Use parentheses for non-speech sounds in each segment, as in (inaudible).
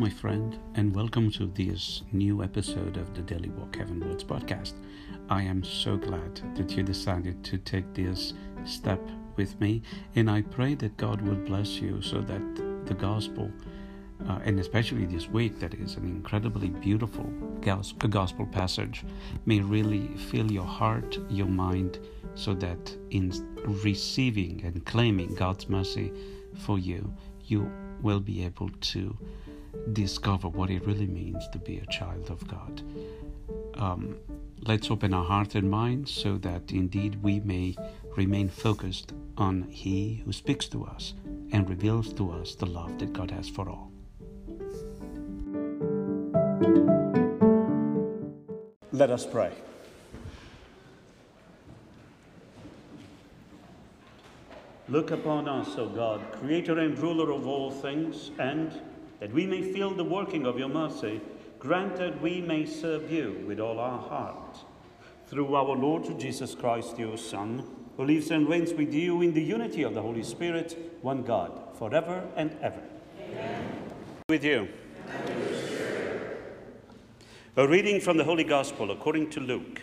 my friend, and welcome to this new episode of the Daily Walk Heaven Heavenwards podcast. I am so glad that you decided to take this step with me, and I pray that God will bless you so that the gospel, uh, and especially this week, that is an incredibly beautiful gospel passage, may really fill your heart, your mind, so that in receiving and claiming God's mercy for you, you will be able to discover what it really means to be a child of God. Um, let's open our heart and mind so that indeed we may remain focused on He who speaks to us and reveals to us the love that God has for all. Let us pray. Look upon us, O God, creator and ruler of all things, and that we may feel the working of your mercy, grant that we may serve you with all our heart. Through our Lord Jesus Christ, your Son, who lives and reigns with you in the unity of the Holy Spirit, one God, forever and ever. Amen. With you. A reading from the Holy Gospel according to Luke.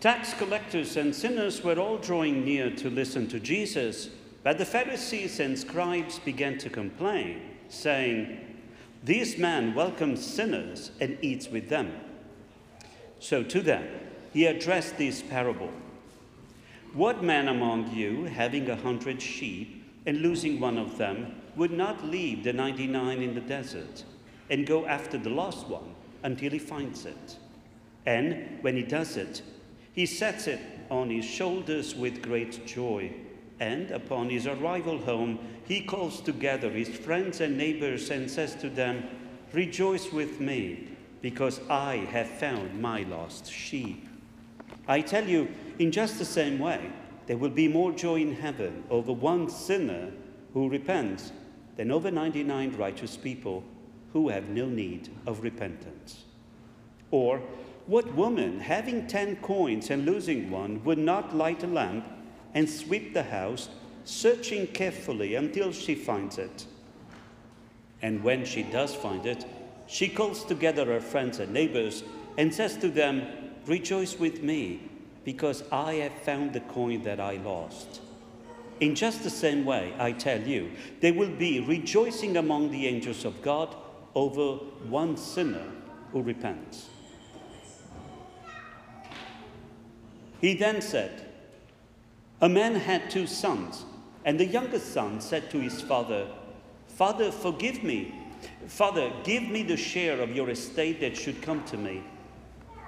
Tax collectors and sinners were all drawing near to listen to Jesus, but the Pharisees and scribes began to complain, saying, This man welcomes sinners and eats with them. So to them he addressed this parable What man among you, having a hundred sheep and losing one of them, would not leave the ninety nine in the desert and go after the lost one until he finds it? And when he does it, he sets it on his shoulders with great joy. And upon his arrival home, he calls together his friends and neighbors and says to them, Rejoice with me, because I have found my lost sheep. I tell you, in just the same way, there will be more joy in heaven over one sinner who repents than over 99 righteous people who have no need of repentance. Or, what woman, having ten coins and losing one, would not light a lamp and sweep the house, searching carefully until she finds it? And when she does find it, she calls together her friends and neighbors and says to them, Rejoice with me, because I have found the coin that I lost. In just the same way, I tell you, there will be rejoicing among the angels of God over one sinner who repents. He then said, A man had two sons, and the youngest son said to his father, Father, forgive me. Father, give me the share of your estate that should come to me.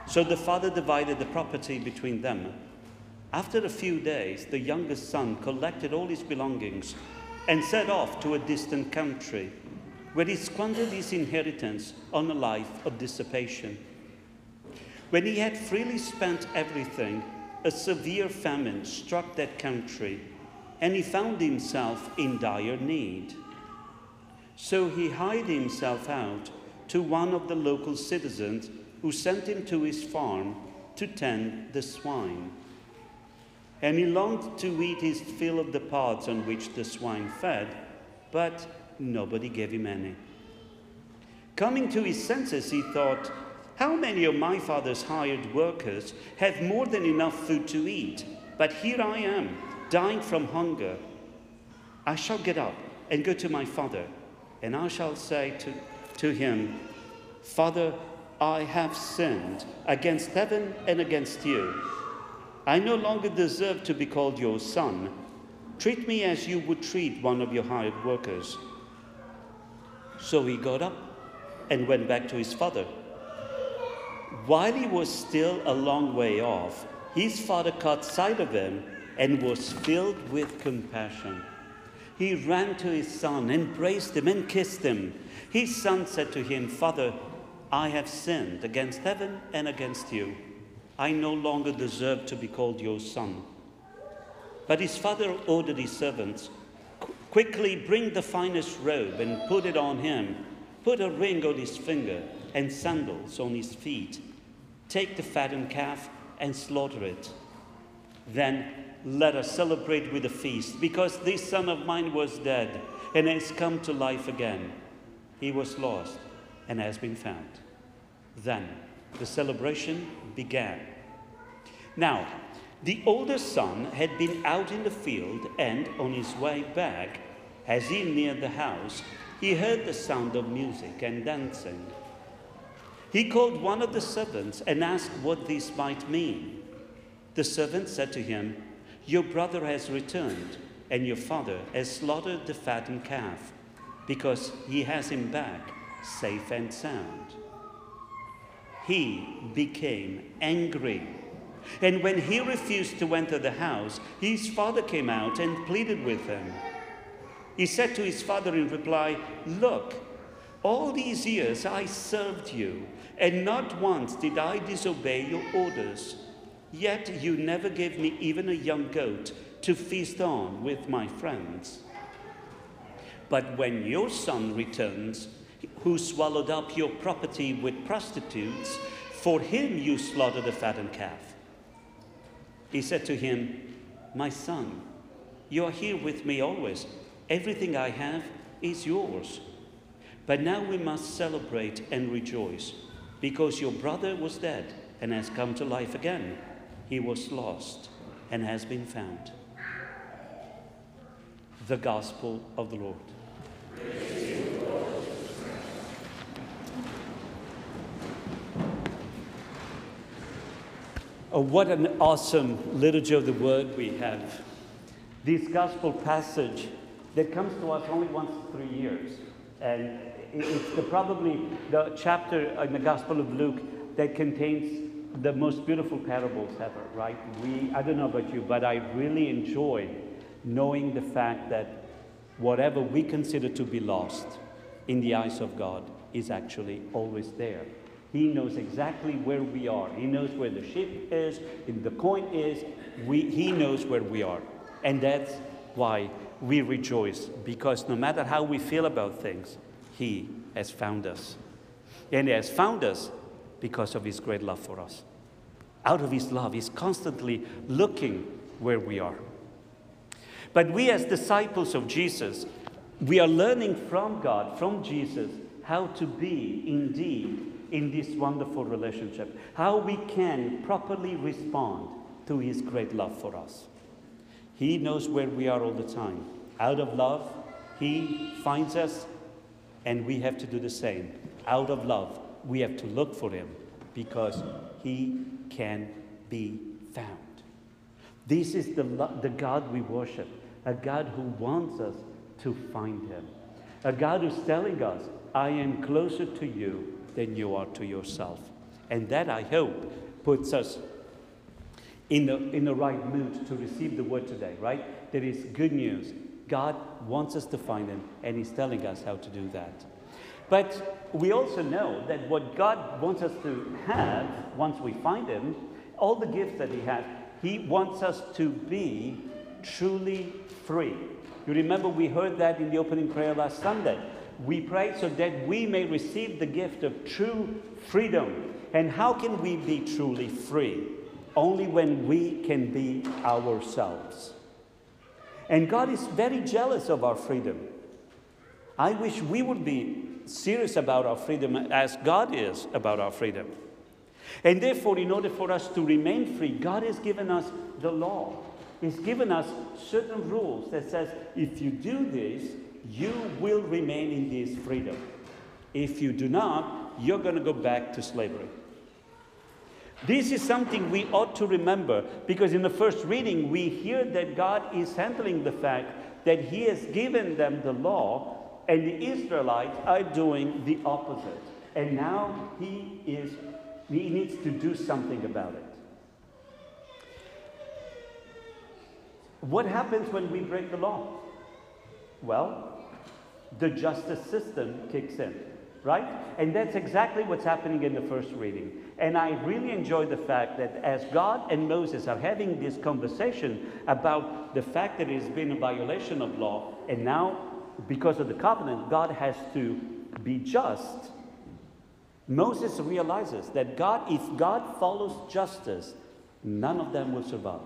So the father divided the property between them. After a few days, the youngest son collected all his belongings and set off to a distant country, where he squandered his inheritance on a life of dissipation. When he had freely spent everything, a severe famine struck that country, and he found himself in dire need. So he hired himself out to one of the local citizens who sent him to his farm to tend the swine. And he longed to eat his fill of the pods on which the swine fed, but nobody gave him any. Coming to his senses, he thought, how many of my father's hired workers have more than enough food to eat? But here I am, dying from hunger. I shall get up and go to my father, and I shall say to, to him, Father, I have sinned against heaven and against you. I no longer deserve to be called your son. Treat me as you would treat one of your hired workers. So he got up and went back to his father. While he was still a long way off, his father caught sight of him and was filled with compassion. He ran to his son, embraced him, and kissed him. His son said to him, Father, I have sinned against heaven and against you. I no longer deserve to be called your son. But his father ordered his servants, Quickly bring the finest robe and put it on him. Put a ring on his finger and sandals on his feet. Take the fattened calf and slaughter it. Then let us celebrate with a feast, because this son of mine was dead and has come to life again. He was lost and has been found. Then the celebration began. Now, the older son had been out in the field, and on his way back, as he neared the house, he heard the sound of music and dancing. He called one of the servants and asked what this might mean. The servant said to him, Your brother has returned, and your father has slaughtered the fattened calf, because he has him back safe and sound. He became angry. And when he refused to enter the house, his father came out and pleaded with him. He said to his father in reply, Look, all these years I served you, and not once did I disobey your orders. Yet you never gave me even a young goat to feast on with my friends. But when your son returns, who swallowed up your property with prostitutes, for him you slaughtered a fattened calf. He said to him, My son, you are here with me always. Everything I have is yours. But now we must celebrate and rejoice, because your brother was dead and has come to life again. He was lost and has been found. The Gospel of the Lord. Oh, what an awesome liturgy of the word we have. This gospel passage that comes to us only once in three years. And it's the, probably the chapter in the Gospel of Luke that contains the most beautiful parables ever, right? We, I don't know about you, but I really enjoy knowing the fact that whatever we consider to be lost in the eyes of God is actually always there. He knows exactly where we are. He knows where the sheep is, and the coin is. We, he knows where we are. And that's why we rejoice, because no matter how we feel about things, He has found us. And He has found us because of His great love for us. Out of His love, He's constantly looking where we are. But we, as disciples of Jesus, we are learning from God, from Jesus, how to be indeed in this wonderful relationship, how we can properly respond to His great love for us. He knows where we are all the time. Out of love, He finds us, and we have to do the same. Out of love, we have to look for Him because He can be found. This is the, the God we worship, a God who wants us to find Him, a God who's telling us, I am closer to you than you are to yourself. And that, I hope, puts us in the, in the right mood to receive the word today, right? There is good news. God wants us to find Him, and He's telling us how to do that. But we also know that what God wants us to have once we find Him, all the gifts that He has, He wants us to be truly free. You remember we heard that in the opening prayer last Sunday. We pray so that we may receive the gift of true freedom. And how can we be truly free? Only when we can be ourselves. And God is very jealous of our freedom. I wish we would be serious about our freedom as God is about our freedom. And therefore, in order for us to remain free, God has given us the law. He's given us certain rules that says if you do this, you will remain in this freedom. If you do not, you're going to go back to slavery. This is something we ought to remember because in the first reading, we hear that God is handling the fact that He has given them the law, and the Israelites are doing the opposite. And now He is He needs to do something about it. What happens when we break the law? Well, the justice system kicks in, right? And that's exactly what's happening in the first reading. And I really enjoy the fact that as God and Moses are having this conversation about the fact that it has been a violation of law, and now because of the covenant, God has to be just. Moses realizes that God, if God follows justice, none of them will survive.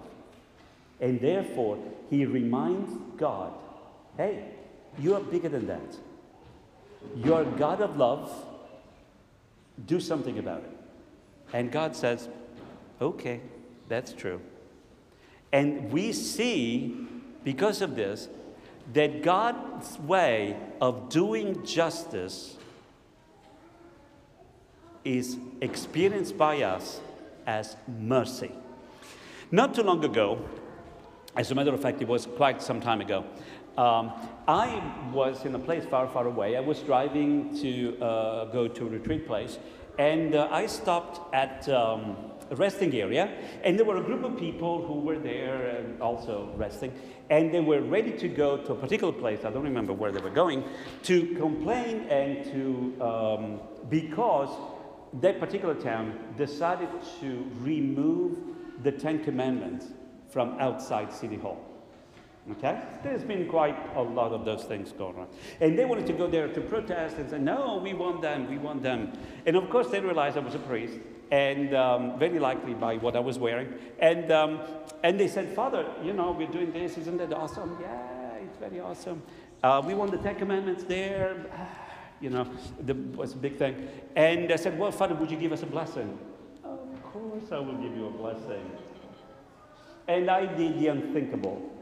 And therefore, he reminds God hey, you are bigger than that. You're God of love. Do something about it. And God says, okay, that's true. And we see, because of this, that God's way of doing justice is experienced by us as mercy. Not too long ago, as a matter of fact, it was quite some time ago, um, I was in a place far, far away. I was driving to uh, go to a retreat place, and uh, I stopped at um, a resting area, and there were a group of people who were there and also resting, and they were ready to go to a particular place. I don't remember where they were going to complain and to um, because that particular town decided to remove the Ten Commandments from outside City Hall. Okay? There's been quite a lot of those things going on. And they wanted to go there to protest and say, no, we want them, we want them. And of course, they realized I was a priest, and um, very likely by what I was wearing. And, um, and they said, Father, you know, we're doing this, isn't that awesome? Yeah, it's very awesome. Uh, we want the Ten Commandments there. (sighs) you know, that was a big thing. And I said, Well, Father, would you give us a blessing? Of course, I will give you a blessing. And I did the unthinkable.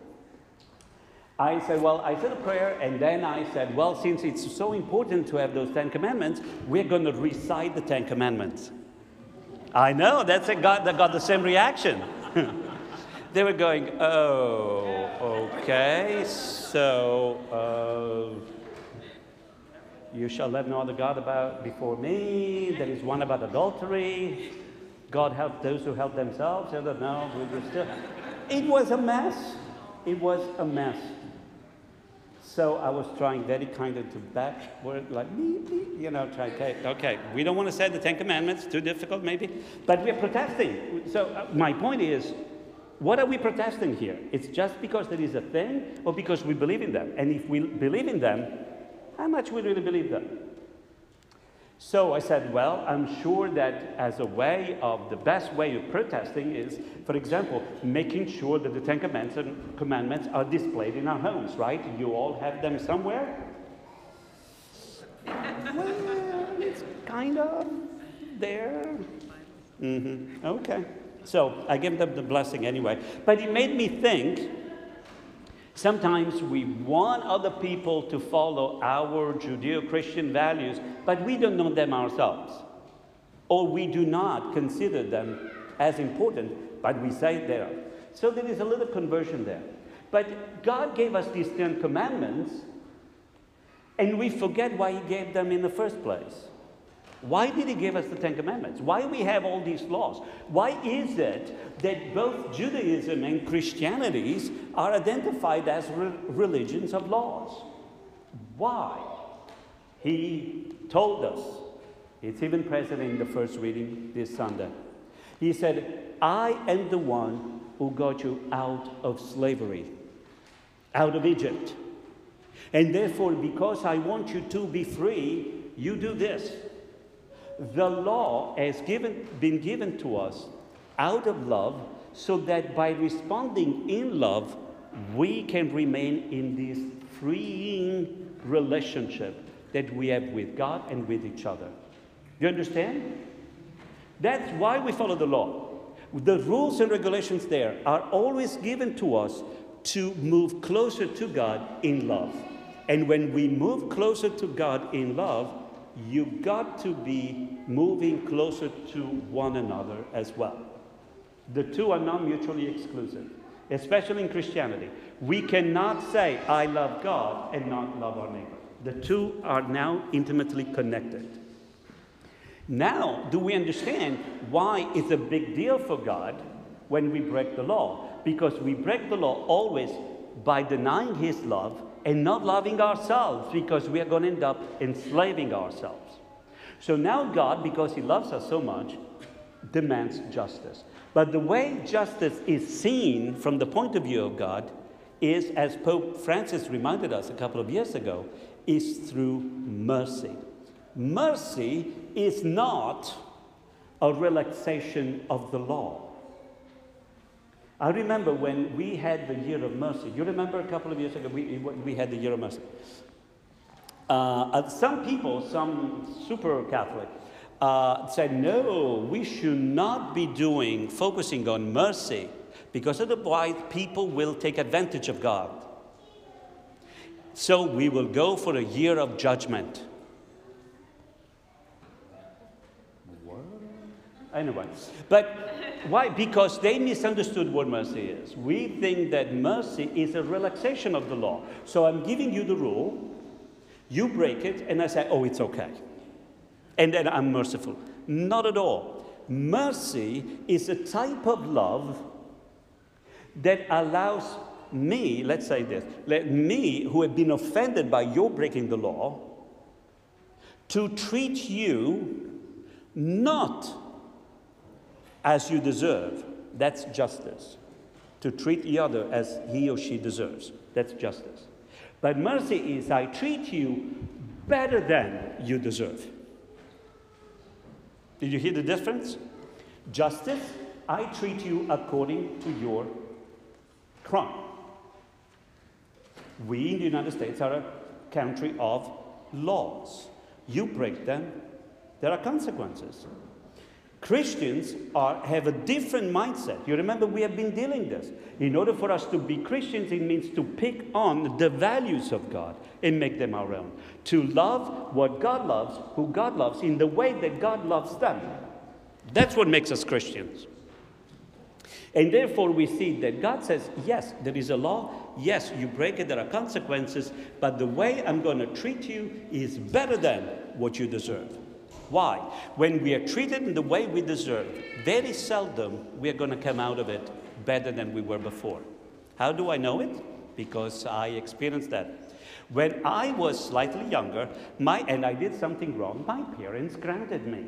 I said, Well, I said a prayer, and then I said, Well, since it's so important to have those Ten Commandments, we're going to recite the Ten Commandments. I know, that's a God that got the same reaction. (laughs) they were going, Oh, okay, so. Uh, you shall have no other God about before me. There is one about adultery. God help those who help themselves. I don't know. It was a mess. It was a mess. So I was trying very kind of to backward, like me, me, you know, try, okay, okay, we don't want to say the Ten Commandments, too difficult maybe, but we're protesting. So uh, my point is, what are we protesting here? It's just because there is a thing or because we believe in them. And if we believe in them, how much we really believe them? So I said, well, I'm sure that as a way of the best way of protesting is, for example, making sure that the Ten Commandments are displayed in our homes, right? You all have them somewhere? (laughs) well, it's kind of there. Mm-hmm. Okay. So I gave them the blessing anyway. But it made me think Sometimes we want other people to follow our Judeo Christian values, but we don't know them ourselves. Or we do not consider them as important, but we say they are. So there is a little conversion there. But God gave us these Ten Commandments, and we forget why He gave them in the first place. Why did he give us the Ten Commandments? Why we have all these laws? Why is it that both Judaism and Christianity are identified as re- religions of laws? Why? He told us. It's even present in the first reading this Sunday. He said, I am the one who got you out of slavery, out of Egypt. And therefore, because I want you to be free, you do this the law has given, been given to us out of love so that by responding in love, we can remain in this freeing relationship that we have with God and with each other. Do you understand? That's why we follow the law. The rules and regulations there are always given to us to move closer to God in love. And when we move closer to God in love, you got to be moving closer to one another as well. The two are not mutually exclusive, especially in Christianity. We cannot say, I love God and not love our neighbor. The two are now intimately connected. Now, do we understand why it's a big deal for God when we break the law? Because we break the law always by denying His love and not loving ourselves because we are going to end up enslaving ourselves. So now God, because He loves us so much, demands justice. But the way justice is seen from the point of view of God is, as Pope Francis reminded us a couple of years ago, is through mercy. Mercy is not a relaxation of the law. I remember when we had the Year of Mercy. You remember a couple of years ago, we, we had the Year of Mercy. Uh, some people, some super Catholic, uh, said, no, we should not be doing, focusing on mercy, because otherwise people will take advantage of God. So we will go for a year of judgment. Anyway, but why? Because they misunderstood what mercy is. We think that mercy is a relaxation of the law. So I'm giving you the rule, you break it, and I say, oh, it's okay. And then I'm merciful. Not at all. Mercy is a type of love that allows me, let's say this, let me, who have been offended by your breaking the law, to treat you not as you deserve. That's justice. To treat the other as he or she deserves. That's justice. But mercy is I treat you better than you deserve. Did you hear the difference? Justice, I treat you according to your crime. We in the United States are a country of laws. You break them, there are consequences. Christians are, have a different mindset. You remember we have been dealing this. In order for us to be Christians, it means to pick on the values of God and make them our own. To love what God loves, who God loves, in the way that God loves them. That's what makes us Christians. And therefore, we see that God says, yes, there is a law. Yes, you break it, there are consequences. But the way I'm going to treat you is better than what you deserve. Why? When we are treated in the way we deserve, very seldom we are going to come out of it better than we were before. How do I know it? Because I experienced that. When I was slightly younger, my, and I did something wrong, my parents grounded me.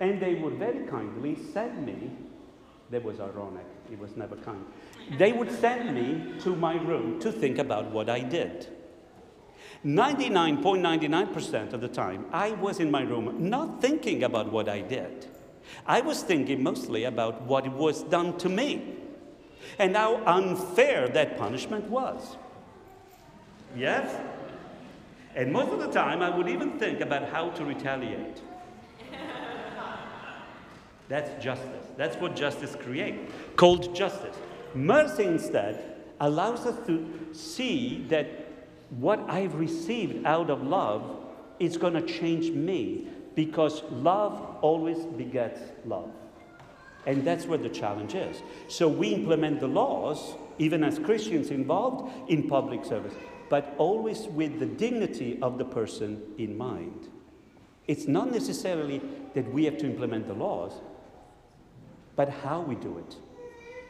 And they would very kindly send me, that was ironic, it was never kind. They would send me to my room to think about what I did. 99.99% of the time, I was in my room not thinking about what I did. I was thinking mostly about what was done to me and how unfair that punishment was. Yes? And most of the time, I would even think about how to retaliate. (laughs) That's justice. That's what justice creates, called justice. Mercy, instead, allows us to see that what I've received out of love is going to change me because love always begets love. And that's where the challenge is. So we implement the laws, even as Christians involved in public service, but always with the dignity of the person in mind. It's not necessarily that we have to implement the laws, but how we do it.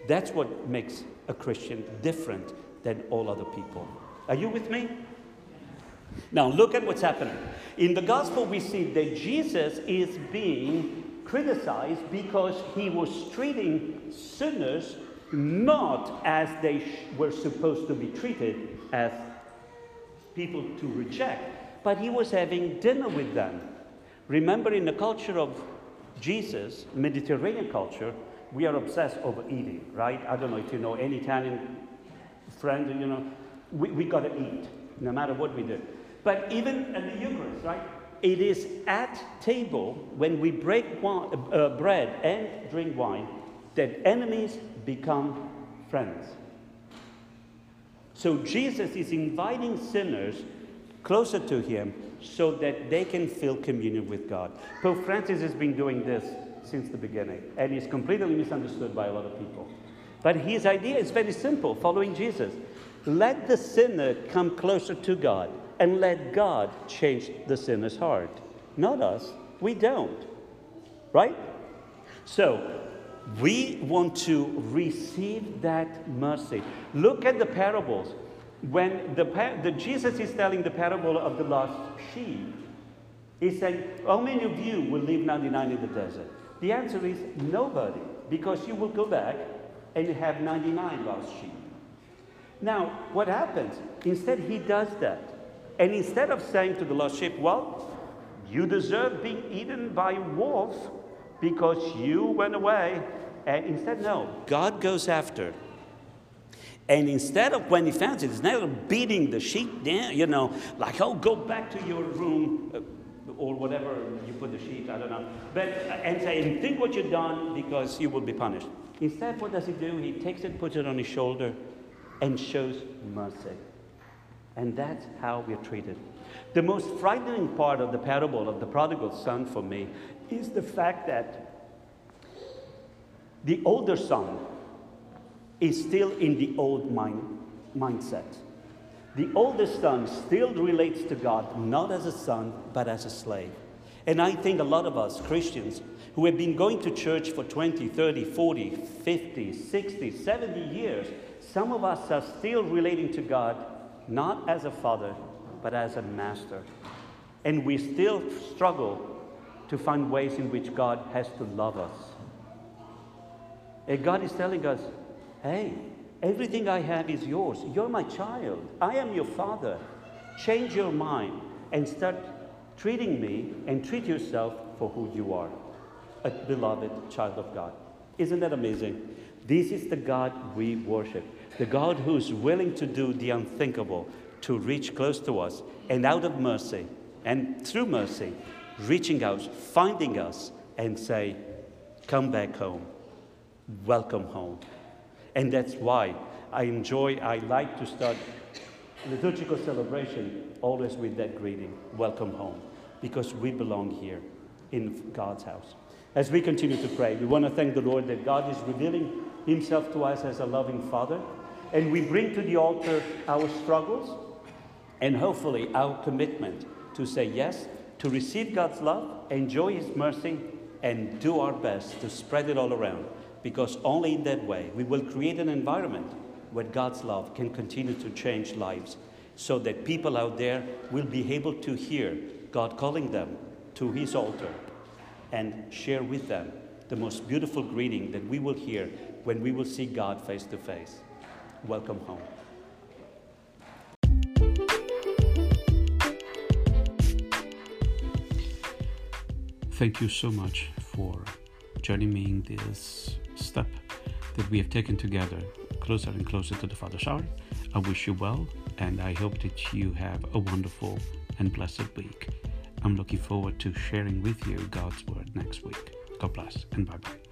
That's what makes a Christian different than all other people. Are you with me? Now, look at what's happening. In the gospel, we see that Jesus is being criticized because he was treating sinners not as they were supposed to be treated, as people to reject, but he was having dinner with them. Remember, in the culture of Jesus, Mediterranean culture, we are obsessed over eating, right? I don't know if you know any Italian friend, you know, we, we got to eat, no matter what we do. But even at the Eucharist, right? It is at table when we break wine, uh, bread and drink wine that enemies become friends. So Jesus is inviting sinners closer to him so that they can feel communion with God. Pope Francis has been doing this since the beginning, and he's completely misunderstood by a lot of people. But his idea is very simple following Jesus. Let the sinner come closer to God and let God change the sinner's heart. Not us. We don't. Right? So, we want to receive that mercy. Look at the parables. When the, the Jesus is telling the parable of the lost sheep, he's saying, How many of you will leave 99 in the desert? The answer is nobody, because you will go back and have 99 lost sheep. Now, what happens? Instead, he does that. And instead of saying to the lost sheep, Well, you deserve being eaten by wolves because you went away And instead, no, God goes after. And instead of when he finds it, instead of beating the sheep down, you know, like, oh, go back to your room uh, or whatever you put the sheep, I don't know. But, uh, and say, and think what you've done because you will be punished. Instead, what does he do? He takes it, puts it on his shoulder, and shows mercy. And that's how we're treated. The most frightening part of the parable of the prodigal son for me is the fact that the older son is still in the old mind, mindset. The oldest son still relates to God not as a son, but as a slave. And I think a lot of us Christians who have been going to church for 20, 30, 40, 50, 60, 70 years, some of us are still relating to God not as a father, but as a master. And we still struggle to find ways in which God has to love us. And God is telling us, hey, everything I have is yours. You're my child. I am your father. Change your mind and start treating me and treat yourself for who you are a beloved child of God. Isn't that amazing? This is the God we worship, the God who's willing to do the unthinkable to reach close to us and out of mercy and through mercy, reaching out, finding us, and say, Come back home. Welcome home. And that's why I enjoy, I like to start liturgical celebration always with that greeting Welcome home, because we belong here in God's house. As we continue to pray, we want to thank the Lord that God is revealing Himself to us as a loving Father. And we bring to the altar our struggles and hopefully our commitment to say yes, to receive God's love, enjoy His mercy, and do our best to spread it all around. Because only in that way we will create an environment where God's love can continue to change lives so that people out there will be able to hear God calling them to His altar and share with them the most beautiful greeting that we will hear when we will see God face to face. Welcome home. Thank you so much for joining me in this step that we have taken together closer and closer to the Father's heart. I wish you well, and I hope that you have a wonderful and blessed week. I'm looking forward to sharing with you God's Word next week. God bless and bye bye.